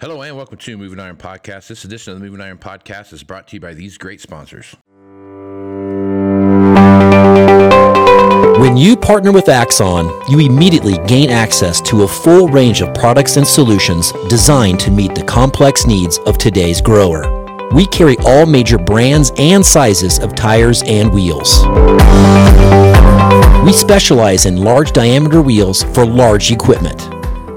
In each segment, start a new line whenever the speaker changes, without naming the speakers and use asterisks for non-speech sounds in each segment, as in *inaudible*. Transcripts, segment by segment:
Hello and welcome to Moving Iron Podcast. This edition of the Moving Iron Podcast is brought to you by these great sponsors.
When you partner with Axon, you immediately gain access to a full range of products and solutions designed to meet the complex needs of today's grower. We carry all major brands and sizes of tires and wheels. We specialize in large diameter wheels for large equipment.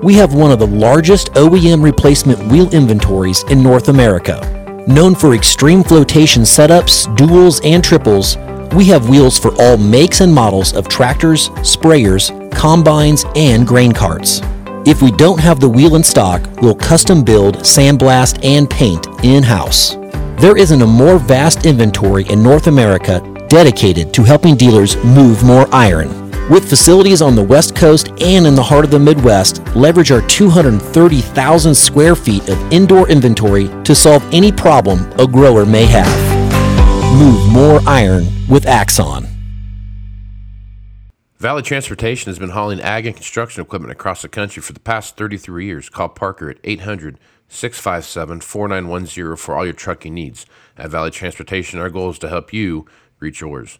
We have one of the largest OEM replacement wheel inventories in North America. Known for extreme flotation setups, duals, and triples, we have wheels for all makes and models of tractors, sprayers, combines, and grain carts. If we don't have the wheel in stock, we'll custom build, sandblast, and paint in house. There isn't a more vast inventory in North America dedicated to helping dealers move more iron. With facilities on the West Coast and in the heart of the Midwest, leverage our 230,000 square feet of indoor inventory to solve any problem a grower may have. Move more iron with Axon.
Valley Transportation has been hauling ag and construction equipment across the country for the past 33 years. Call Parker at 800 657 4910 for all your trucking needs. At Valley Transportation, our goal is to help you reach yours.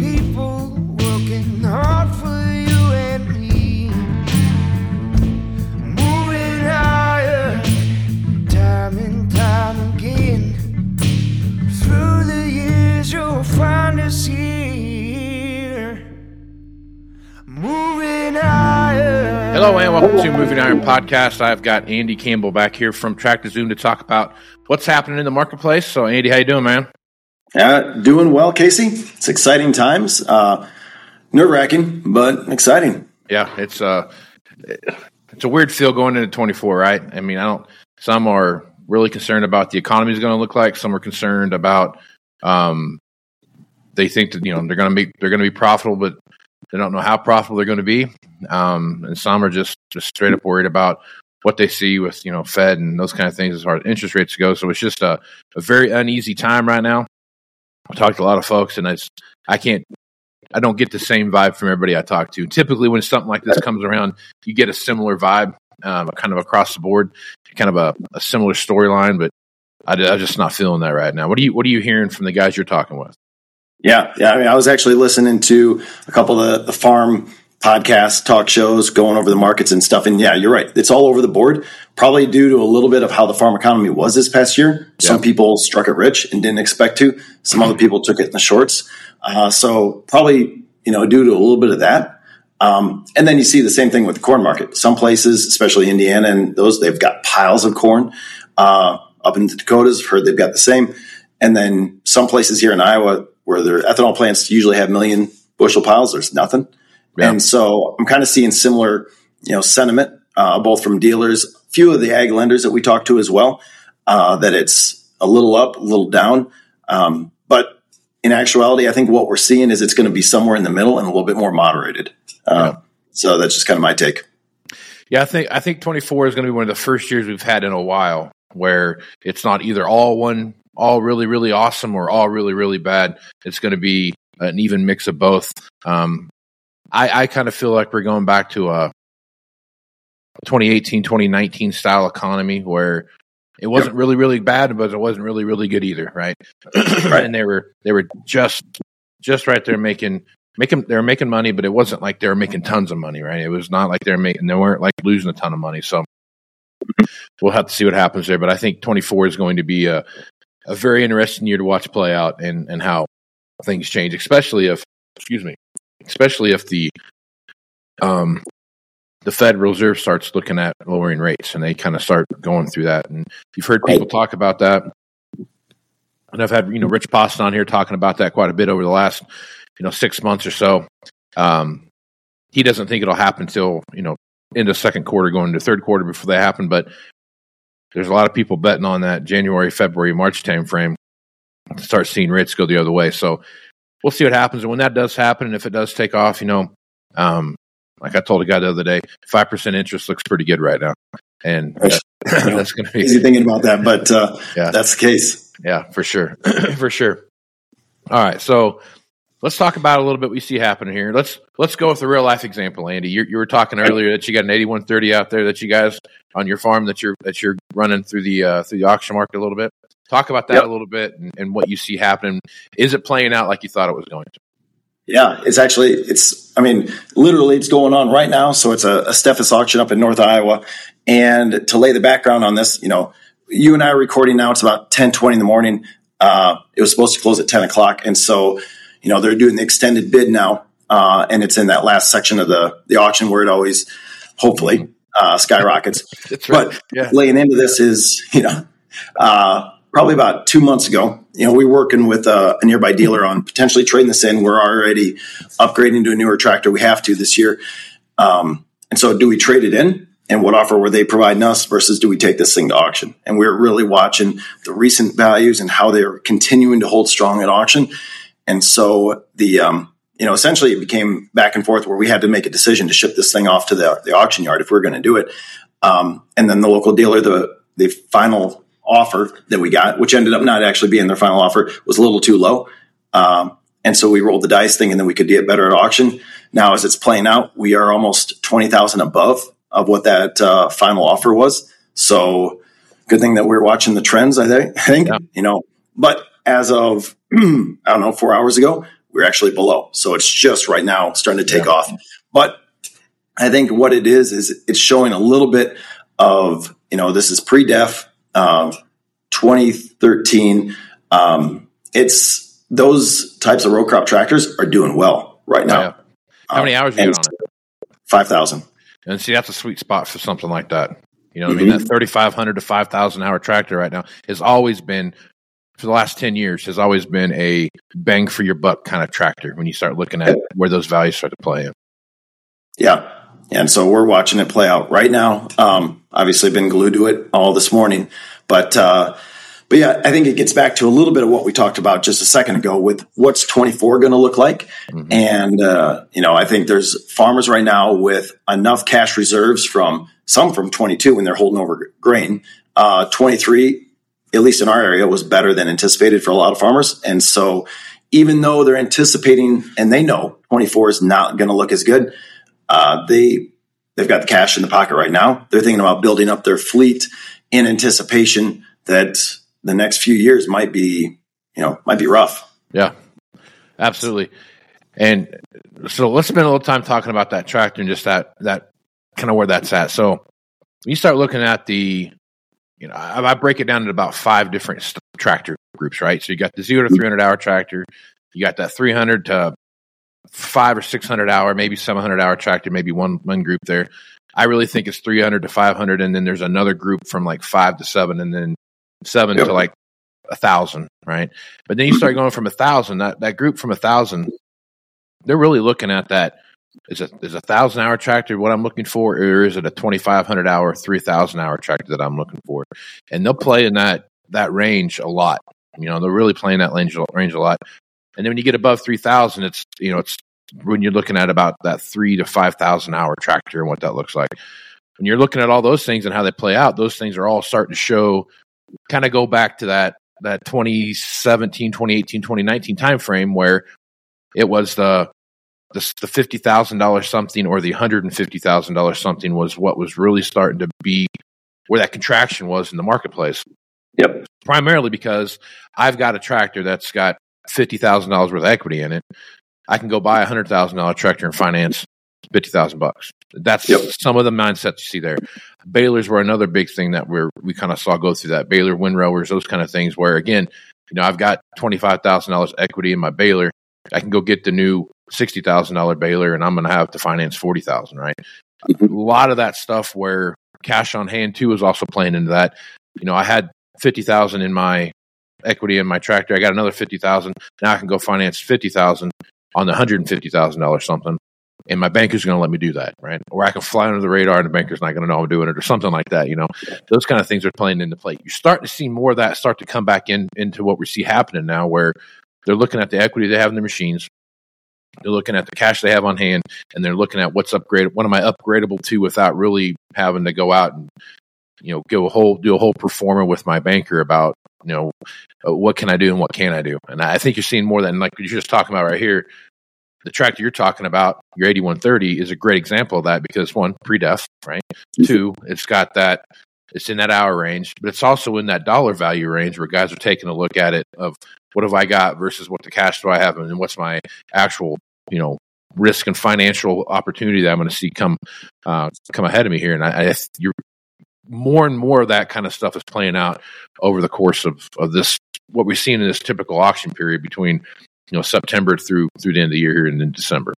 People working hard for you and me. Moving iron, time and time again. Through the years, you'll find us here. Moving iron.
Hello and welcome to Moving Iron Podcast. I've got Andy Campbell back here from Tractor Zoom to talk about what's happening in the marketplace. So, Andy, how you doing, man?
Uh, doing well, Casey. It's exciting times. Uh, Nerve wracking, but exciting.
Yeah, it's uh, it's a weird feel going into 24, right? I mean, I don't. Some are really concerned about the economy is going to look like. Some are concerned about um, they think that you know they're going to make they're going to be profitable, but they don't know how profitable they're going to be. Um, and some are just just straight up worried about what they see with you know Fed and those kind of things as far as interest rates go. So it's just a, a very uneasy time right now. I talked to a lot of folks, and I I can't I don't get the same vibe from everybody I talk to. Typically, when something like this comes around, you get a similar vibe, um, kind of across the board, kind of a, a similar storyline. But I, am just not feeling that right now. What are you What are you hearing from the guys you're talking with?
Yeah, yeah. I mean, I was actually listening to a couple of the, the farm podcasts, talk shows, going over the markets and stuff. And yeah, you're right. It's all over the board. Probably due to a little bit of how the farm economy was this past year. Yeah. Some people struck it rich and didn't expect to. Some other people took it in the shorts. Uh, so probably you know due to a little bit of that. Um, and then you see the same thing with the corn market. Some places, especially Indiana and those, they've got piles of corn. Uh, up in the Dakotas, I've heard they've got the same. And then some places here in Iowa where their ethanol plants usually have million bushel piles, there's nothing. Yeah. And so I'm kind of seeing similar, you know, sentiment, uh, both from dealers, few of the ag lenders that we talk to as well, uh, that it's a little up, a little down. Um, but in actuality, I think what we're seeing is it's going to be somewhere in the middle and a little bit more moderated. Uh, yeah. So that's just kind of my take.
Yeah, I think I think 24 is going to be one of the first years we've had in a while where it's not either all one, all really really awesome, or all really really bad. It's going to be an even mix of both. Um, I, I kind of feel like we're going back to a 2018, 2019 style economy where it wasn't yep. really really bad, but it wasn't really really good either, right? *clears throat* right. And they were they were just just right there making making they were making money, but it wasn't like they were making tons of money, right? It was not like they were making they weren't like losing a ton of money. So we'll have to see what happens there. But I think 24 is going to be a a very interesting year to watch play out and and how things change, especially if excuse me, especially if the um the Federal Reserve starts looking at lowering rates, and they kind of start going through that. And you've heard people talk about that, and I've had you know Rich Poston on here talking about that quite a bit over the last you know six months or so. Um, he doesn't think it'll happen until you know into second quarter, going into third quarter before that happen. But there's a lot of people betting on that January, February, March time frame to start seeing rates go the other way. So we'll see what happens. And when that does happen, and if it does take off, you know, um, like I told a guy the other day, five percent interest looks pretty good right now, and that, *laughs* that's going to be
easy thinking about that, but uh, yeah, that's the case.
Yeah, for sure, *clears throat* for sure. All right, so let's talk about a little bit we see happening here. Let's let's go with a real life example, Andy. You, you were talking earlier that you got an eighty one thirty out there that you guys on your farm that you're that you're running through the uh, through the auction market a little bit. Talk about that yep. a little bit and, and what you see happening. Is it playing out like you thought it was going to?
Yeah, it's actually it's. I mean, literally, it's going on right now. So it's a, a Steffes auction up in North Iowa, and to lay the background on this, you know, you and I are recording now. It's about ten twenty in the morning. Uh, it was supposed to close at ten o'clock, and so you know they're doing the extended bid now, uh, and it's in that last section of the the auction where it always, hopefully, uh, skyrockets. right. But yeah. laying into this is you know. Uh, probably about two months ago, you know, we were working with a, a, nearby dealer on potentially trading this in. We're already upgrading to a newer tractor. We have to this year. Um, and so do we trade it in? And what offer were they providing us versus do we take this thing to auction? And we're really watching the recent values and how they're continuing to hold strong at auction. And so the, um, you know, essentially it became back and forth where we had to make a decision to ship this thing off to the, the auction yard if we are going to do it. Um, and then the local dealer, the, the final offer that we got, which ended up not actually being their final offer, was a little too low. Um, and so we rolled the dice thing and then we could get better at auction. Now, as it's playing out, we are almost 20,000 above of what that uh, final offer was. So good thing that we're watching the trends, I think, I think yeah. you know, but as of, *clears throat* I don't know, four hours ago, we're actually below. So it's just right now starting to take yeah. off. But I think what it is, is it's showing a little bit of, you know, this is pre-def uh, 2013. Um, it's those types of row crop tractors are doing well right now. Yeah.
How many hours you get on it?
Five thousand.
And see, that's a sweet spot for something like that. You know, mm-hmm. I mean, mm-hmm. that thirty five hundred to five thousand hour tractor right now has always been for the last 10 years has always been a bang for your buck kind of tractor when you start looking at where those values start to play in.
Yeah. And so we're watching it play out right now. Um, obviously, been glued to it all this morning, but uh, but yeah, I think it gets back to a little bit of what we talked about just a second ago with what's 24 going to look like. Mm-hmm. And uh, you know, I think there's farmers right now with enough cash reserves from some from 22 when they're holding over grain. Uh, 23, at least in our area, was better than anticipated for a lot of farmers, and so even though they're anticipating and they know 24 is not going to look as good uh, they they've got the cash in the pocket right now. They're thinking about building up their fleet in anticipation that the next few years might be you know might be rough.
Yeah, absolutely. And so let's spend a little time talking about that tractor and just that that kind of where that's at. So you start looking at the you know I, I break it down into about five different st- tractor groups, right? So you got the zero to three hundred hour tractor, you got that three hundred to five or six hundred hour, maybe seven hundred hour tractor, maybe one one group there. I really think it's three hundred to five hundred, and then there's another group from like five to seven, and then seven yep. to like a thousand, right? But then you start going from a thousand. That that group from a thousand, they're really looking at that. Is a is a thousand hour tractor what I'm looking for, or is it a twenty five hundred hour, three thousand hour tractor that I'm looking for? And they'll play in that that range a lot. You know, they're really playing that range range a lot. And then when you get above 3000, it's, you know, it's when you're looking at about that three to 5,000 hour tractor and what that looks like. When you're looking at all those things and how they play out, those things are all starting to show, kind of go back to that, that 2017, 2018, 2019 timeframe where it was the, the, the $50,000 something or the $150,000 something was what was really starting to be where that contraction was in the marketplace.
Yep.
Primarily because I've got a tractor that's got fifty thousand dollars worth of equity in it, I can go buy a hundred thousand dollar tractor and finance fifty thousand bucks. That's yep. some of the mindsets you see there. Balers were another big thing that we're we kind of saw go through that baler windrowers, those kind of things. Where again, you know, I've got twenty five thousand dollars equity in my baler. I can go get the new sixty thousand dollar baler, and I'm going to have to finance forty thousand, right? Mm-hmm. a lot of that stuff where cash on hand too is also playing into that. You know, I had fifty thousand in my equity in my tractor. I got another fifty thousand. Now I can go finance fifty thousand on the hundred and fifty thousand dollars something. And my banker's going to let me do that, right? Or I can fly under the radar and the banker's not going to know I'm doing it, or something like that. You know, those kind of things are playing into play. You're starting to see more of that start to come back in into what we see happening now, where they're looking at the equity they have in their machines, they're looking at the cash they have on hand, and they're looking at what's upgraded. What am I upgradable to without really having to go out and you know go a whole do a whole pro forma with my banker about you know uh, what can I do and what can I do. And I think you're seeing more than like you're just talking about right here. The tractor you're talking about, your 8130, is a great example of that because one, pre-def, right? Two, it's got that it's in that hour range, but it's also in that dollar value range where guys are taking a look at it of what have I got versus what the cash do I have and what's my actual, you know, risk and financial opportunity that I'm going to see come uh, come ahead of me here. And I, I you're more and more of that kind of stuff is playing out over the course of, of this what we've seen in this typical auction period between you know September through through the end of the year here and in December.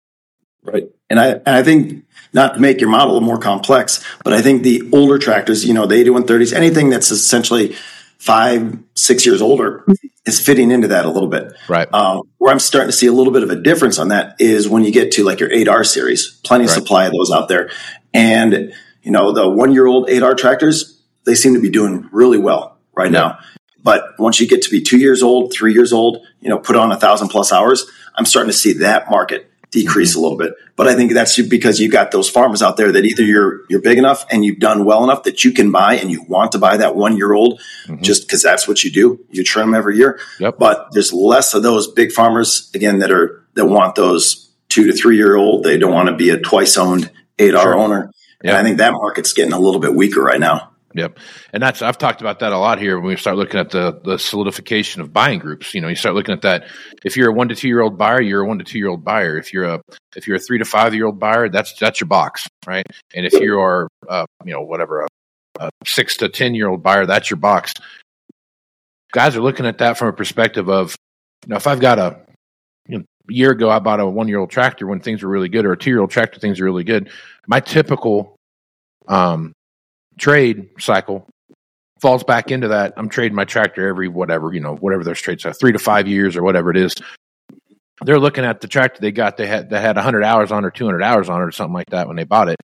Right. And I and I think not to make your model more complex, but I think the older tractors, you know, the 8130s, anything that's essentially five, six years older is fitting into that a little bit.
Right.
Um, where I'm starting to see a little bit of a difference on that is when you get to like your 8R series, plenty of
Right.
supply of those out there. And, you know, the one year old 8R tractors, they seem to be doing really well right
Yeah.
now. But once you get to be two years old, three years old, you know, put on a thousand plus hours, I'm starting to see that market decrease mm-hmm. a little bit. But I think that's because you've got those farmers out there that either you're you're big enough and you've done well enough that you can buy and you want to buy that one year old mm-hmm. just because that's what you do. You trim them every year.
Yep.
But there's less of those big farmers again that are that want those two to three year old. They don't want to be a twice owned eight R
Sure.
owner. And
Yeah.
I think that market's getting a little bit weaker right now.
Yep, and that's I've talked about that a lot here when we start looking at the the solidification of buying groups. You know, you start looking at that. If you're a one to two year old buyer, you're a one to two year old buyer. If you're a if you're a three to five year old buyer, that's that's your box, right? And if you are uh, you know whatever a, a six to ten year old buyer, that's your box. Guys are looking at that from a perspective of, you know, if I've got a you know, a year ago I bought a one year old tractor when things were really good, or a two year old tractor things are really good. My typical um, trade cycle falls back into that. I'm trading my tractor every whatever, you know, whatever those trades are, three to five years or whatever it is. They're looking at the tractor they got, they had, that had 100 hours on or 200 hours on it or something like that when they bought it.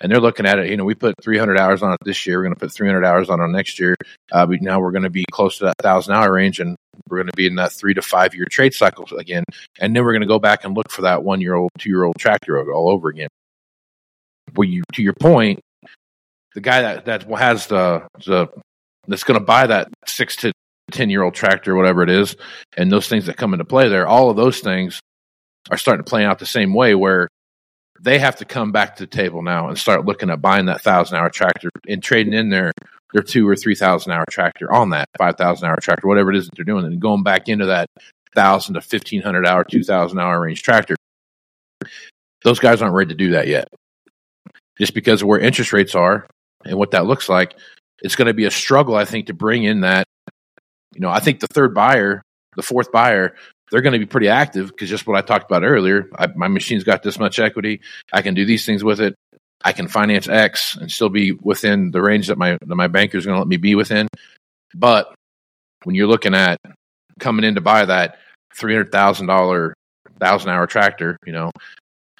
And they're looking at it, you know, we put 300 hours on it this year. We're going to put 300 hours on it next year. Uh, but now we're going to be close to that thousand hour range and we're going to be in that three to five year trade cycle again. And then we're going to go back and look for that one year old, two year old tractor all over again. Well, you, to your point, the guy that, that has the, the that's going to buy that six to ten year old tractor, whatever it is, and those things that come into play there, all of those things are starting to play out the same way where they have to come back to the table now and start looking at buying that thousand hour tractor and trading in their their two or three thousand hour tractor on that five thousand hour tractor, whatever it is that they're doing, and going back into that thousand to fifteen hundred hour, two thousand hour range tractor. Those guys aren't ready to do that yet. Just because of where interest rates are and what that looks like, it's going to be a struggle, I think, to bring in that. You know, I think the third buyer, the fourth buyer, they're going to be pretty active because just what I talked about earlier. I, my machine's got this much equity. I can do these things with it. I can finance X and still be within the range that my that my banker is going to let me be within. But when you're looking at coming in to buy that three hundred thousand dollar thousand hour tractor, you know,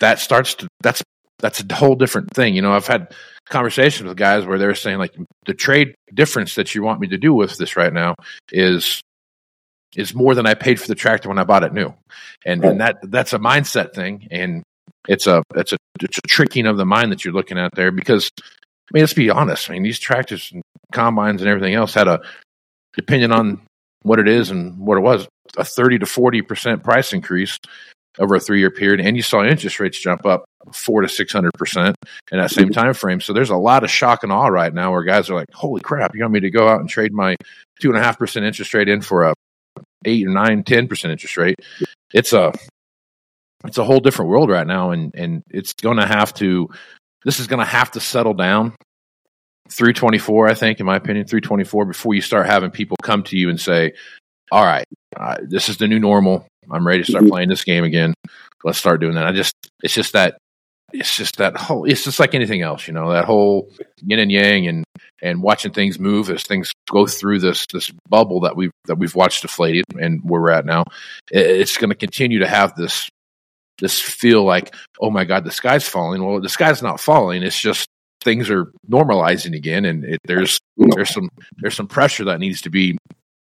that starts to that's that's a whole different thing. You know, I've had conversations with guys where they're saying like the trade difference that you want me to do with this right now is is more than I paid for the tractor when I bought it new, and and that that's a mindset thing, and it's a it's a it's a tricking of the mind that you're looking at there because I mean let's be honest, I mean these tractors and combines and everything else had a depending on what it is and what it was a thirty to forty percent price increase over a three year period, and you saw interest rates jump up four to six hundred percent in that same time frame. So there's a lot of shock and awe right now where guys are like, "Holy crap! You want me to go out and trade my two and a half percent interest rate in for a eight or nine, ten percent interest rate?" It's a it's a whole different world right now, and and it's going to have to. This is going to have to settle down through 24, I think, in my opinion, through 24 before you start having people come to you and say, "All right, uh, this is the new normal. I'm ready to start mm-hmm. playing this game again. Let's start doing that." I just, it's just that it's just that whole. It's just like anything else, you know. That whole yin and yang, and and watching things move as things go through this this bubble that we've that we've watched deflated, and where we're at now. It's going to continue to have this this feel like, oh my god, the sky's falling. Well, the sky's not falling. It's just things are normalizing again, and it, there's there's some there's some pressure that needs to be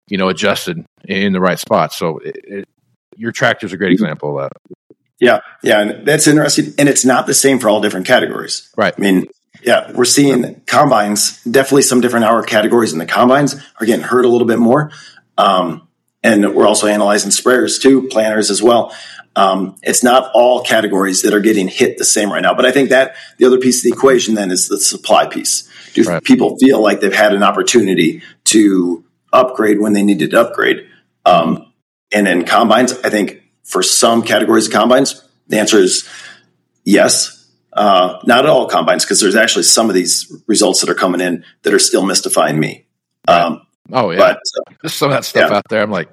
you know adjusted in the right spot. So it, it, your tractor is a great example of that.
Yeah, yeah, and that's interesting. And it's not the same for all different categories,
right?
I mean, yeah, we're seeing combines. Definitely, some different hour categories in the combines are getting hurt a little bit more. Um, and we're also analyzing sprayers too, planters as well. Um, it's not all categories that are getting hit the same right now. But I think that the other piece of the equation then is the supply piece. Do right. people feel like they've had an opportunity to upgrade when they needed to upgrade? Um, and in combines, I think for some categories of combines, the answer is yes. Uh, not at all combines, because there's actually some of these results that are coming in that are still mystifying me. Um,
oh yeah, but, uh, there's some of that stuff yeah. out there. I'm like,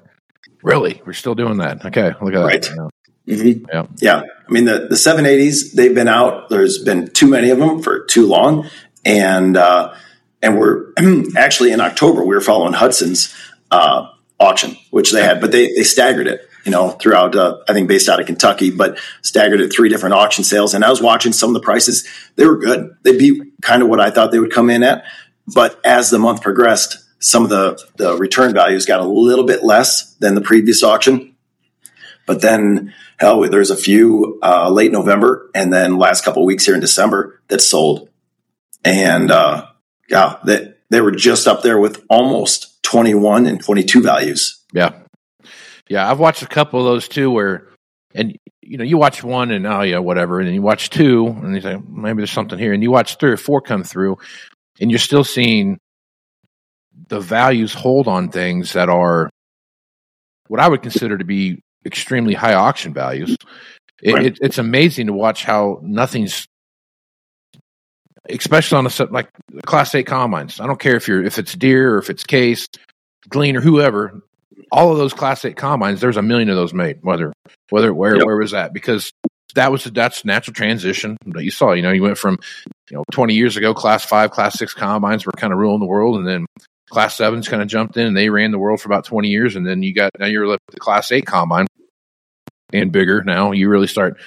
really? We're still doing that? Okay, look at
right.
that.
Mm-hmm. Yeah. Yeah. I mean, the, the 780s, they've been out. There's been too many of them for too long. And, uh, and we're *clears throat* actually in October, we were following Hudson's, uh, auction, which they had, but they, they staggered it, you know, throughout, uh, I think based out of Kentucky, but staggered at three different auction sales. And I was watching some of the prices. They were good. They beat kind of what I thought they would come in at. But as the month progressed, some of the, the return values got a little bit less than the previous auction. But then hell, there's a few uh, late November and then last couple weeks here in December that sold, and uh, yeah, that they were just up there with almost 21 and 22 values.
Yeah, yeah, I've watched a couple of those too, where and you know you watch one and oh yeah whatever, and then you watch two and you say maybe there's something here, and you watch three or four come through, and you're still seeing the values hold on things that are what I would consider to be extremely high auction values. It, right. it, it's amazing to watch how nothing's, especially on a like Class Eight combines. I don't care if you're if it's Deere or if it's Case, Gleaner whoever. All of those Class Eight combines, there's a million of those made. Whether whether where yep. where was that? Because that was that's natural transition that you saw. You know, you went from you know 20 years ago, Class Five, Class Six combines were kind of ruling the world, and then Class Sevens kind of jumped in and they ran the world for about 20 years, and then you got now you're left with the Class Eight combine, and bigger now. You really start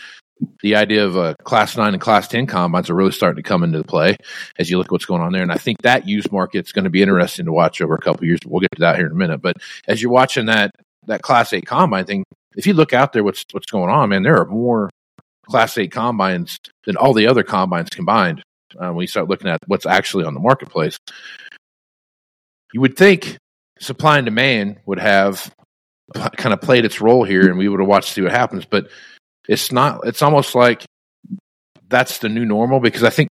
the idea of a class nine and class 10 combines are really starting to come into play as you look at what's going on there. And I think that used market's going to be interesting to watch over a couple years. We'll get to that here in a minute. But as you're watching that, that class eight combine thing, if you look out there, what's, what's going on, man, there are more class eight combines than all the other combines combined. Uh, when you start looking at what's actually on the marketplace, you would think supply and demand would have kind of played its role here, and we would have watched to see what happens. But it's not. It's almost like that's the new normal because I think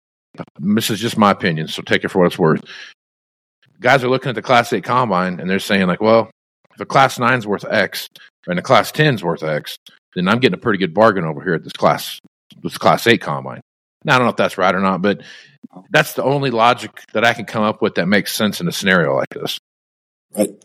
this is just my opinion. So take it for what it's worth. Guys are looking at the Class Eight combine and they're saying like, well, if a Class Nine's worth X and a Class Ten's worth X, then I'm getting a pretty good bargain over here at this Class this Class Eight combine. Now I don't know if that's right or not, but that's the only logic that I can come up with that makes sense in a scenario like this.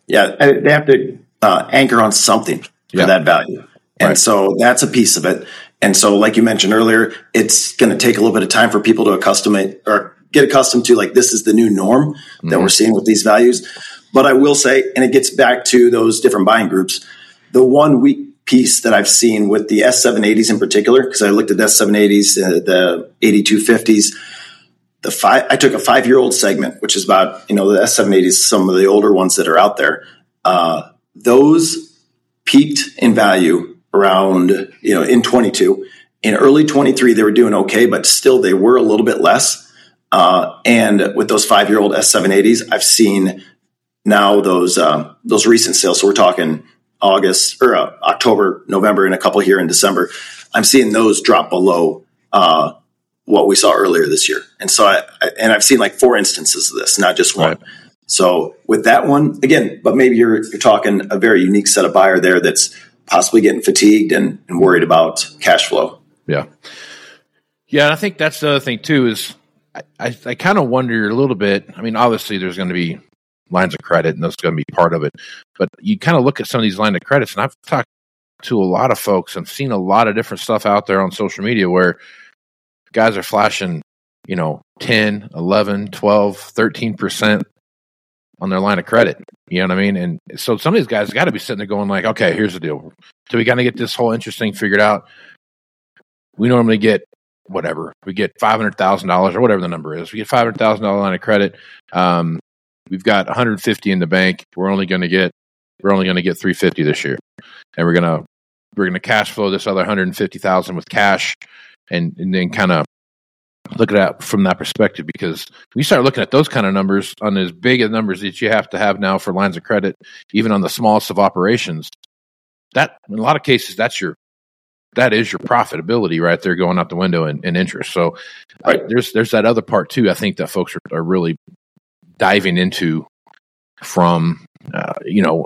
Yeah, they have to uh, anchor on something for yeah. that value. And right. so that's a piece of it. And so, like you mentioned earlier, it's going to take a little bit of time for people to accustom it or get accustomed to like this is the new norm mm-hmm. that we're seeing with these values. But I will say, and it gets back to those different buying groups. The one weak piece that I've seen with the S780s in particular, because I looked at the S780s, uh, the 8250s, the five, I took a five year old segment, which is about, you know, the S780s, some of the older ones that are out there. Uh, those peaked in value around, you know, in 22. In early 23, they were doing okay, but still they were a little bit less. Uh, and with those five year old S780s, I've seen now those, uh, those recent sales. So we're talking August or uh, October, November, and a couple here in December. I'm seeing those drop below, uh, what we saw earlier this year. And so I, I, and I've seen like four instances of this, not just one. Right. So with that one, again, but maybe you're, you're talking a very unique set of buyer there that's possibly getting fatigued and, and worried about cash flow.
Yeah. Yeah. And I think that's the other thing too, is I, I, I kind of wonder a little bit. I mean, obviously there's going to be lines of credit and that's going to be part of it, but you kind of look at some of these line of credits and I've talked to a lot of folks and seen a lot of different stuff out there on social media where guys are flashing, you know, 10, 11, 12, 13% on their line of credit. You know what I mean? And so some of these guys got to be sitting there going like, okay, here's the deal. So we got to get this whole interest thing figured out. We normally get whatever we get five hundred thousand dollars or whatever the number is. We get five hundred thousand dollar line of credit. Um, we've got one hundred fifty in the bank. We're only going to get we're only going to get three fifty this year, and we're gonna we're gonna cash flow this other hundred fifty thousand with cash, and and then kind of look at that from that perspective because we start looking at those kind of numbers on as big of numbers that you have to have now for lines of credit, even on the smallest of operations. That in a lot of cases, that's your that is your profitability right there going out the window in, in interest. So uh, there's there's that other part too. I think that folks are, are really diving into from uh, you know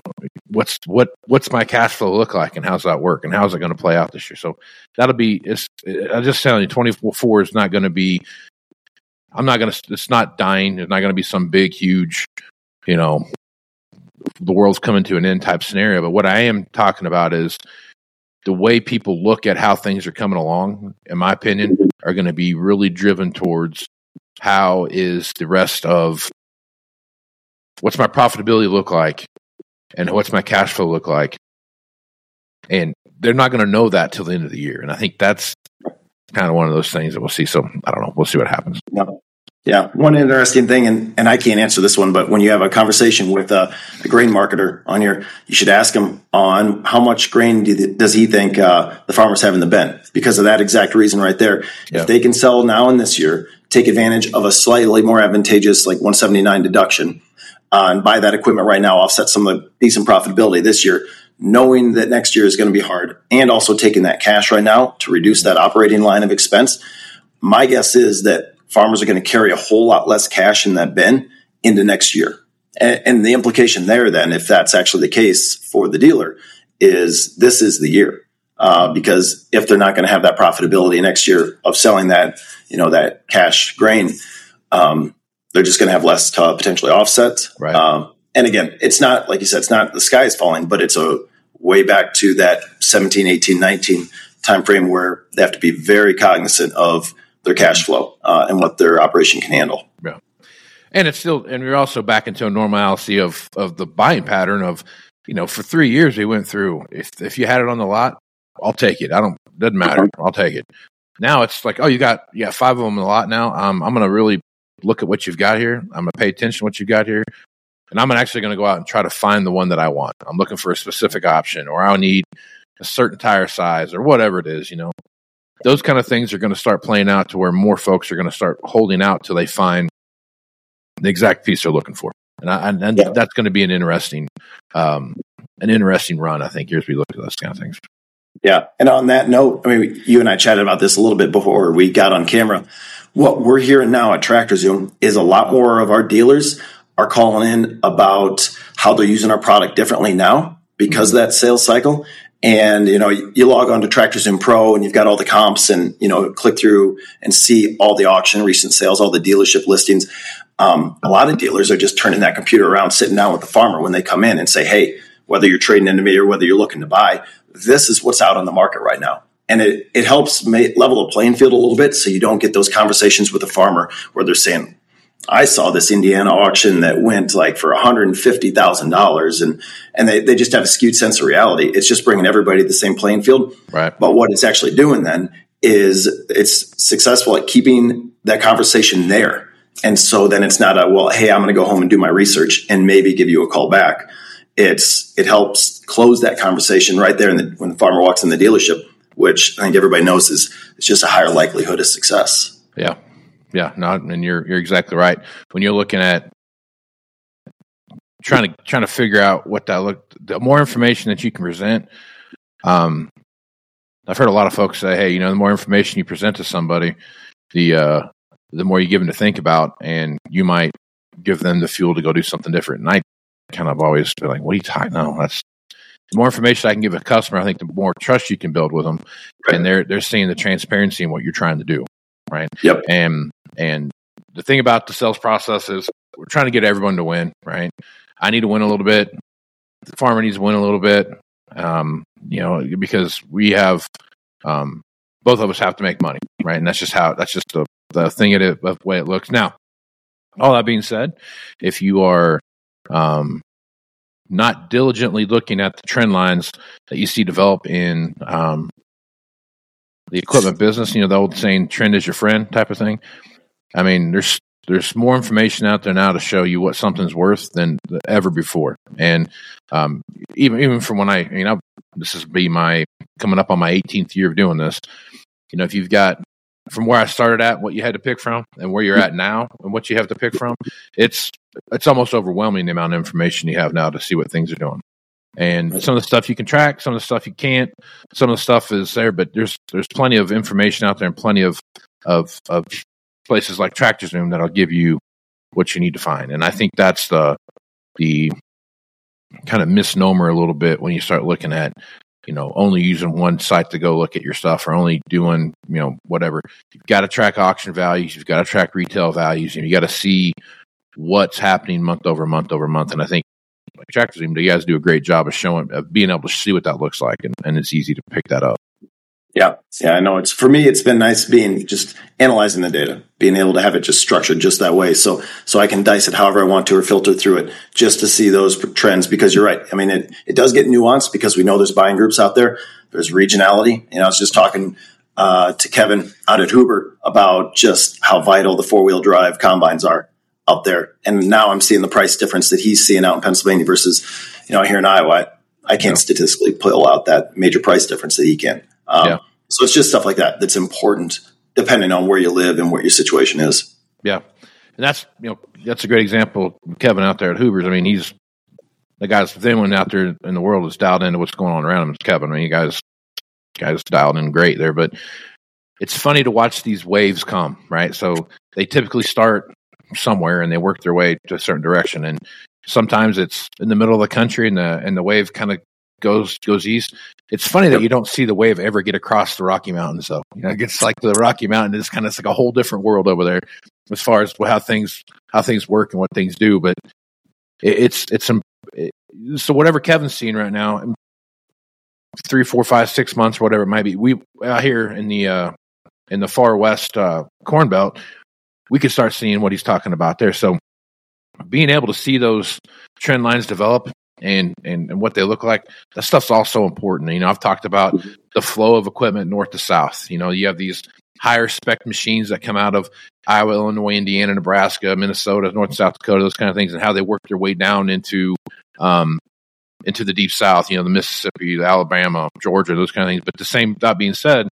what's what what's my cash flow look like and how's that work and how's it going to play out this year. So that'll be. It's, I just telling you, twenty four is not going to be. I'm not going to. It's not dying. It's not going to be some big, huge, you know, the world's coming to an end type scenario. But what I am talking about is the way people look at how things are coming along, in my opinion, are going to be really driven towards how is the rest of what's my profitability look like and what's my cash flow look like. And they're not going to know that till the end of the year. And I think that's kind of one of those things that we'll see. So I don't know. We'll see what happens.
No. Yeah, one interesting thing, and, and I can't answer this one, but when you have a conversation with a, a grain marketer on here, you should ask him on how much grain do, does he think uh, the farmers have in the bin because of that exact reason right there. Yeah. If they can sell now and this year, take advantage of a slightly more advantageous like 179 deduction, uh, and buy that equipment right now, offset some of the decent profitability this year, knowing that next year is going to be hard, and also taking that cash right now to reduce that operating line of expense. My guess is that farmers are going to carry a whole lot less cash in that bin into next year. And, and the implication there, then, if that's actually the case for the dealer, is this is the year. Uh, because if they're not going to have that profitability next year of selling that, you know, that cash grain, um, they're just going to have less to potentially offset.
Right.
Um, and again, it's not like you said, it's not the sky is falling, but it's a way back to that 17, 18, 19 timeframe where they have to be very cognizant of their cash flow uh, and what their operation can handle.
Yeah, and it's still, and we're also back into a normalcy of of the buying pattern of, you know, for three years we went through. If if you had it on the lot, I'll take it. I don't doesn't matter. I'll take it. Now it's like, oh, you got yeah five of them in the lot now. Um, I'm going to really look at what you've got here. I'm going to pay attention to what you've got here. And I'm actually going to go out and try to find the one that I want. I'm looking for a specific option, or I'll need a certain tire size, or whatever it is. You know, those kind of things are going to start playing out to where more folks are going to start holding out till they find the exact piece they're looking for. And, I, and yeah. that's going to be an interesting, um, an interesting run, I think, as we look at those kind of things.
Yeah. And on that note, I mean, you and I chatted about this a little bit before we got on camera. What we're hearing now at Tractor Zoom is a lot more of our dealers are calling in about how they're using our product differently now because mm-hmm. of that sales cycle. And, you know, you, log on to Tractor Zoom Pro and you've got all the comps and, you know, click through and see all the auction, recent sales, all the dealership listings. Um, a lot of dealers are just turning that computer around, sitting down with the farmer when they come in and say, Hey, whether you're trading into me or whether you're looking to buy, this is what's out on the market right now. And it, it helps level the playing field a little bit so you don't get those conversations with the farmer where they're saying, I saw this Indiana auction that went like for $150,000 and, and they, they just have a skewed sense of reality. It's just bringing everybody to the same playing field.
Right.
But what it's actually doing then is it's successful at keeping that conversation there. And so then it's not a, well, hey, I'm going to go home and do my research and maybe give you a call back. It's, it helps close that conversation right there the, when the farmer walks in the dealership, which I think everybody knows is, it's just a higher likelihood of success.
Yeah. Yeah, no, and you're you're exactly right. When you're looking at trying to trying to figure out what that look, the more information that you can present. Um, I've heard a lot of folks say, "Hey, you know, the more information you present to somebody, the uh, the more you give them to think about, and you might give them the fuel to go do something different." And I kind of always feel like, "What are you talking? No, that's the more information I can give a customer. I think the more trust you can build with them, right. and they're they're seeing the transparency in what you're trying to do, right?
Yep.
And and the thing about the sales process is we're trying to get everyone to win, right? I need to win a little bit. The farmer needs to win a little bit. Um, you know, because we have um, both of us have to make money, right? And that's just how that's just the the thing it the way it looks. Now, all that being said, if you are um, not diligently looking at the trend lines that you see develop in um, the equipment business, you know, the old saying "trend is your friend" type of thing. I mean, there's there's more information out there now to show you what something's worth than ever before. And um, even even from when I, you know, this is be my coming up on my 18th year of doing this. You know, if you've got from where I started at, what you had to pick from, and where you're at now, and what you have to pick from, it's it's almost overwhelming the amount of information you have now to see what things are doing. And some of the stuff you can track, some of the stuff you can't. Some of the stuff is there, but there's there's plenty of information out there and plenty of of of places like Tractor Zoom that'll give you what you need to find. And I think that's the the kind of misnomer a little bit when you start looking at you know only using one site to go look at your stuff or only doing you know whatever. You've got to track auction values you've got to track retail values and you got to see what's happening month over month over month. And i think like tractor zoom you guys do a great job of showing of being able to see what that looks like and, and it's easy to pick that up
Yeah, yeah, I know. It's for me. It's been nice being just analyzing the data, being able to have it just structured just that way, so so I can dice it however I want to or filter through it just to see those trends. Because you're right. I mean, it it does get nuanced because we know there's buying groups out there. There's regionality. You know, I was just talking uh, to Kevin out at Hoober about just how vital the four wheel drive combines are out there, and now I'm seeing the price difference that he's seeing out in Pennsylvania versus you know here in Iowa. I can't statistically pull out that major price difference that he can. Um,
Yeah.
So it's just stuff like that that's important depending on where you live and what your situation is.
Yeah, and that's you know that's a great example. Kevin out there at Hoober's. I mean, he's the guy's the only one out there in the world that's dialed into what's going on around him. Is Kevin. I mean, you guys guys dialed in great there, but it's funny to watch these waves come. Right, so they typically start somewhere and they work their way to a certain direction, and sometimes it's in the middle of the country and the and the wave kind of goes goes east. It's funny that you don't see the wave ever get across the Rocky Mountains, though. You know, it gets like the Rocky Mountain is kind of like a whole different world over there as far as how things how things work and what things do. But it, it's it's some it, so whatever Kevin's seeing right now, three, four, five, six months, whatever it might be. We out here in the uh, in the far west uh, Corn Belt, we could start seeing what he's talking about there. So being able to see those trend lines develop and, and and what they look like that stuff's also important. You know i've talked about the flow of equipment north to south. You know you have these higher spec machines that come out of iowa illinois indiana nebraska minnesota north and south dakota those kind of things and how they work their way down into um into the deep south you know the mississippi the alabama georgia those kind of things. But the same that being said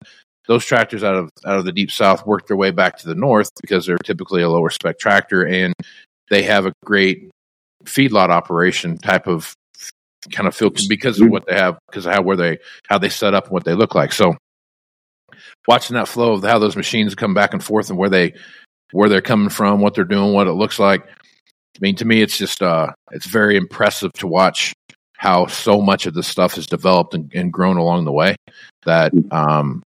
those tractors out of out of the deep south work their way back to the north because they're typically a lower spec tractor and they have a great feedlot operation type of kind of feel because of what they have because of how where they how they set up and what they look like. So watching that flow of how those machines come back and forth and where they where they're coming from what they're doing what it looks like i mean to me it's just uh it's very impressive to watch how so much of this stuff has developed and, and grown along the way that um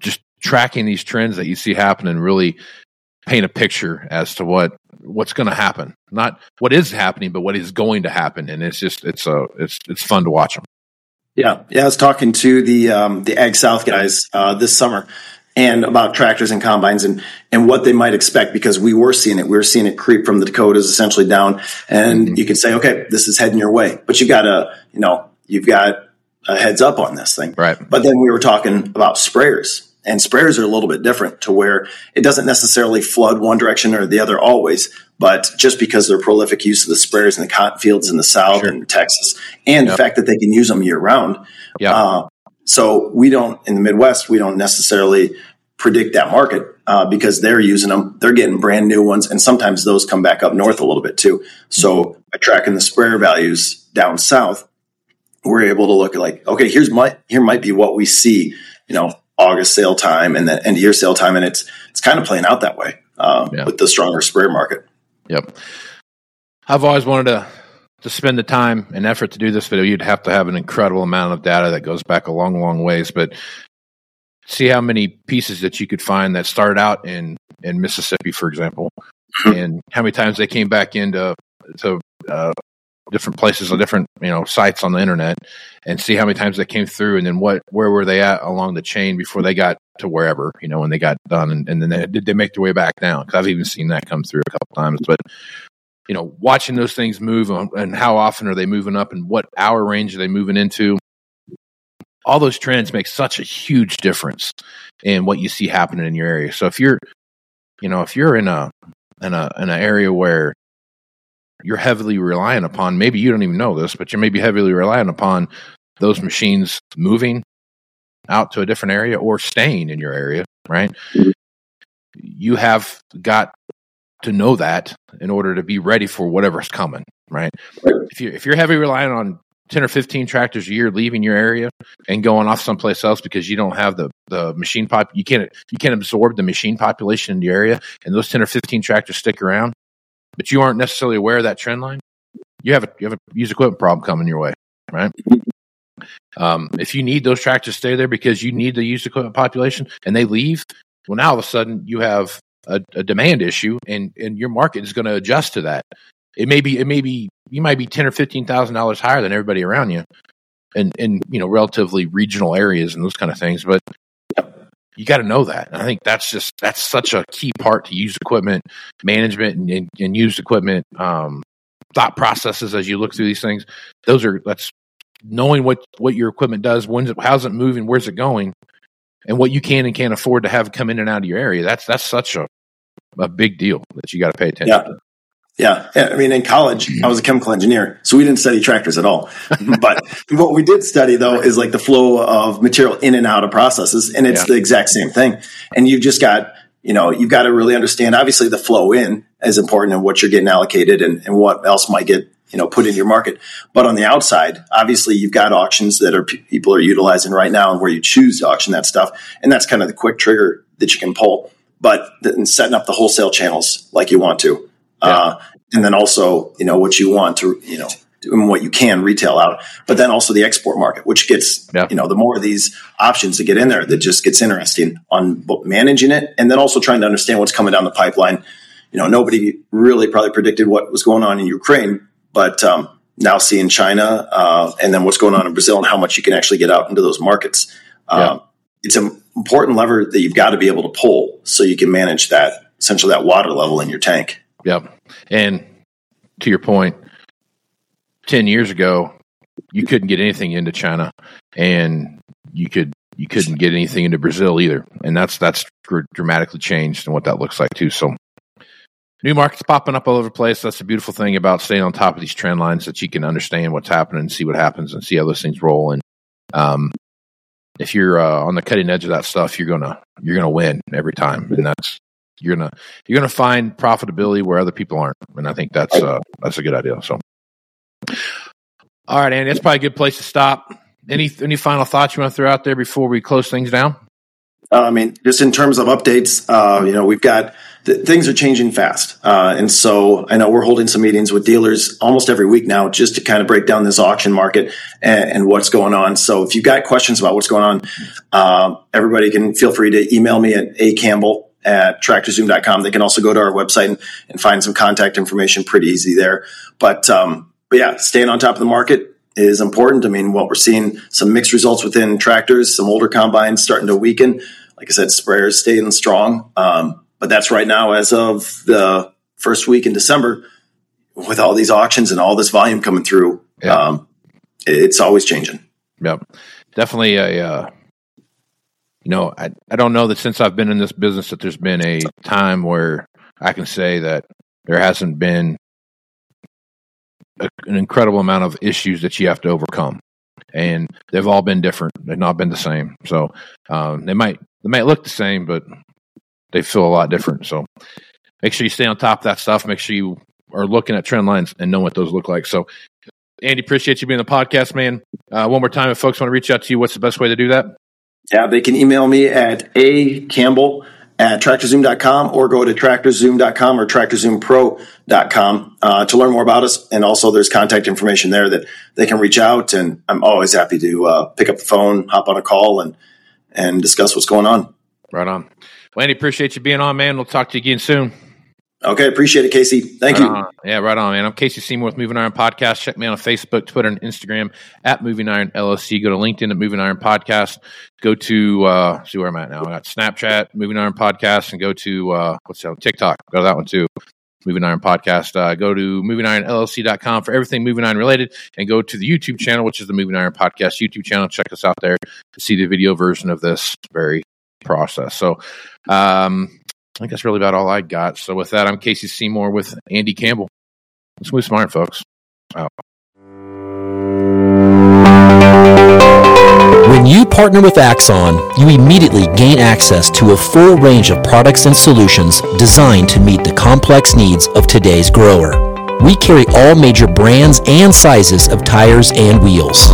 just tracking these trends that you see happening really paint a picture as to what what's going to happen not what is happening but what is going to happen and it's just it's a it's it's fun to watch them
Yeah, yeah. I was talking to the um, the Ag South guys uh, this summer and about tractors and combines and and what they might expect because we were seeing it. We were seeing it creep from the Dakotas essentially down, and you could say, okay, this is heading your way, but you got to you know you've got a heads up on this thing,
Right.
But then we were talking about sprayers. And sprayers are a little bit different to where it doesn't necessarily flood one direction or the other always, but just because of the prolific use of the sprayers in the cotton fields in the South
Sure.
and Texas, and the fact that they can use them year round,
yeah
uh, so we don't in the Midwest we don't necessarily predict that market uh, because they're using them. They're getting brand new ones, and sometimes those come back up north a little bit too. So by tracking the sprayer values down south, we're able to look at like, okay, here's my here might be what we see, you know, August sale time and then end of year sale time, and it's it's kind of playing out that way uh,
Yeah.
with the stronger sprayer market.
Yep. I've always wanted to to spend the time and effort to do this video. You'd have to have an incredible amount of data that goes back a long, long ways. But see how many pieces that you could find that started out in in Mississippi, for example, and how many times they came back into to uh, different places or different you know sites on the internet and see how many times they came through and then what where were they at along the chain before they got to wherever you know when they got done and, and then they, did they make their way back down? Because i've even seen that come through a couple times but you know watching those things move on, and how often are they moving up and what hour range are they moving into? All those trends make such a huge difference in what you see happening in your area. So if you're you know if you're in a in a in an area where you're heavily reliant upon maybe you don't even know this but you may be heavily reliant upon those machines moving out to a different area or staying in your area right? You have got to know that in order to be ready for whatever's coming right? If you if you're heavily reliant on 10 or 15 tractors a year leaving your area and going off someplace else because you don't have the, the machine pop you can't you can't absorb the machine population in the area and those 10 or 15 tractors stick around but you aren't necessarily aware of that trend line you have a you have a used equipment problem coming your way right um, if you need those tractors to stay there because you need the used equipment population and they leave well now all of a sudden you have a, a demand issue and and your market is going to adjust to that it may be it may be you might be ten or fifteen thousand dollars higher than everybody around you, in in you know relatively regional areas and those kind of things. But you got to know that. And I think that's just that's such a key part to used equipment management and, and, and used equipment um, thought processes as you look through these things. Those are that's knowing what what your equipment does, when's it, how's it moving, where's it going, and what you can and can't afford to have come in and out of your area. That's that's such a a big deal that you got to pay attention.
Yeah.
to.
Yeah. yeah. I mean, in college, mm-hmm. I was a chemical engineer, so we didn't study tractors at all. *laughs* but what we did study, though, is like the flow of material in and out of processes, and it's
Yeah.
the exact same thing. And you've just got, you know, you've got to really understand. Obviously, the flow in is important, and what you're getting allocated, and, and what else might get you know put in your market. But on the outside, obviously, you've got auctions that are people are utilizing right now, and where you choose to auction that stuff, and that's kind of the quick trigger that you can pull. But then setting up the wholesale channels like you want to. Uh, and then also, you know, what you want to, you know, and what you can retail out, but then also the export market, which gets,
Yeah.
you know, the more of these options that get in there, that just gets interesting on managing it and then also trying to understand what's coming down the pipeline. You know, nobody really probably predicted what was going on in Ukraine, but um, now seeing China uh, and then what's going on in Brazil and how much you can actually get out into those markets. Um, It's an important lever that you've got to be able to pull so you can manage that essentially that water level in your tank.
Yep. And to your point, 10 years ago, you couldn't get anything into China and you could you couldn't get anything into Brazil either. And that's that's dramatically changed and what that looks like too. So new markets popping up all over the place. That's the beautiful thing about staying on top of these trend lines that you can understand what's happening see what happens and see how those things roll. And um, if you're uh, on the cutting edge of that stuff, you're gonna you're gonna win every time. And that's you're gonna you're gonna find profitability where other people aren't, and I think that's uh, that's a good idea. So, all right, Andy, that's probably a good place to stop. Any any final thoughts you want to throw out there before we close things down?
Uh, I mean, just in terms of updates, uh, you know, we've got th- things are changing fast, uh, and so I know we're holding some meetings with dealers almost every week now, just to kind of break down this auction market and, and what's going on. So, if you've got questions about what's going on, um, everybody can feel free to email me at a campbell at tractorzoom.com. They can also go to our website and, and find some contact information pretty easy there. But um, but yeah, staying on top of the market is important. I mean, what we're seeing some mixed results within tractors, some older combines starting to weaken. Like I said, sprayers staying strong. Um, but that's right now as of the first week in December with all these auctions and all this volume coming through.
Yeah.
Um, it's always changing.
Yep, definitely a. Uh, you know, I I don't know that since I've been in this business that there's been a time where I can say that there hasn't been a, an incredible amount of issues that you have to overcome, and they've all been different. They've not been the same. So um, they might they might look the same, but they feel a lot different. So make sure you stay on top of that stuff. Make sure you are looking at trend lines and know what those look like. So, Andy, appreciate you being the podcast, man. Uh, one more time, if folks want to reach out to you, what's the best way to do that?
Yeah, they can email me at a campbell at tractorzoom.com or go to tractorzoom.com or tractorzoompro.com uh, to learn more about us. And also there's contact information there that they can reach out. And I'm always happy to uh, pick up the phone, hop on a call and, and discuss what's going on.
Right on. Well, Andy, appreciate you being on, man. We'll talk to you again soon.
Okay, appreciate it, Casey. Thank
Right
you.
on. Yeah, right on, man. I'm Casey Seymour with Moving Iron Podcast. Check me out on Facebook, Twitter, and Instagram at Moving Iron LLC. Go to LinkedIn at Moving Iron Podcast. Go to uh see where I'm at now. I got Snapchat, Moving Iron Podcast, and go to uh what's that? TikTok. Go to that one too. Moving Iron Podcast. Uh, go to movingironllc.com for everything Moving Iron related, and go to the YouTube channel, which is the Moving Iron Podcast YouTube channel. Check us out there to see the video version of this very process. So, um, I think that's really about all I got. So, with that, I'm Casey Seymour with Andy Campbell. Let's move smart, folks.
When you partner with Axon, you immediately gain access to a full range of products and solutions designed to meet the complex needs of today's grower. We carry all major brands and sizes of tires and wheels.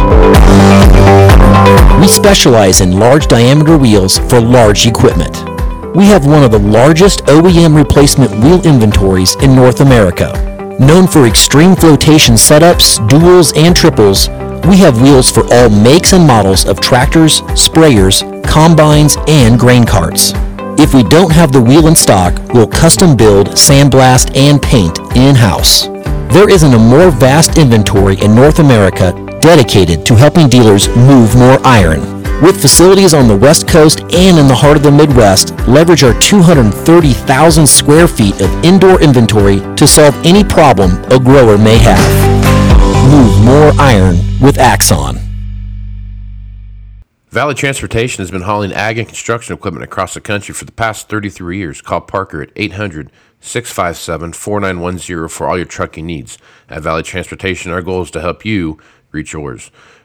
We specialize in large diameter wheels for large equipment. We have one of the largest OEM replacement wheel inventories in North America. Known for extreme flotation setups, duals, and triples, we have wheels for all makes and models of tractors, sprayers, combines, and grain carts. If we don't have the wheel in stock, we'll custom build, sandblast, and paint in-house. There isn't a more vast inventory in North America dedicated to helping dealers move more iron. With facilities on the West Coast and in the heart of the Midwest, leverage our 230,000 square feet of indoor inventory to solve any problem a grower may have. Move more iron with Axon.
Valley Transportation has been hauling ag and construction equipment across the country for the past 33 years. Call Parker at 800 657 4910 for all your trucking needs. At Valley Transportation, our goal is to help you reach yours.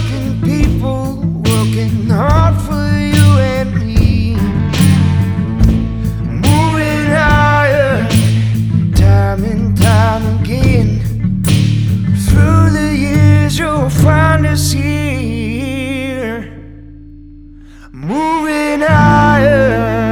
people is you'll find us here, moving higher.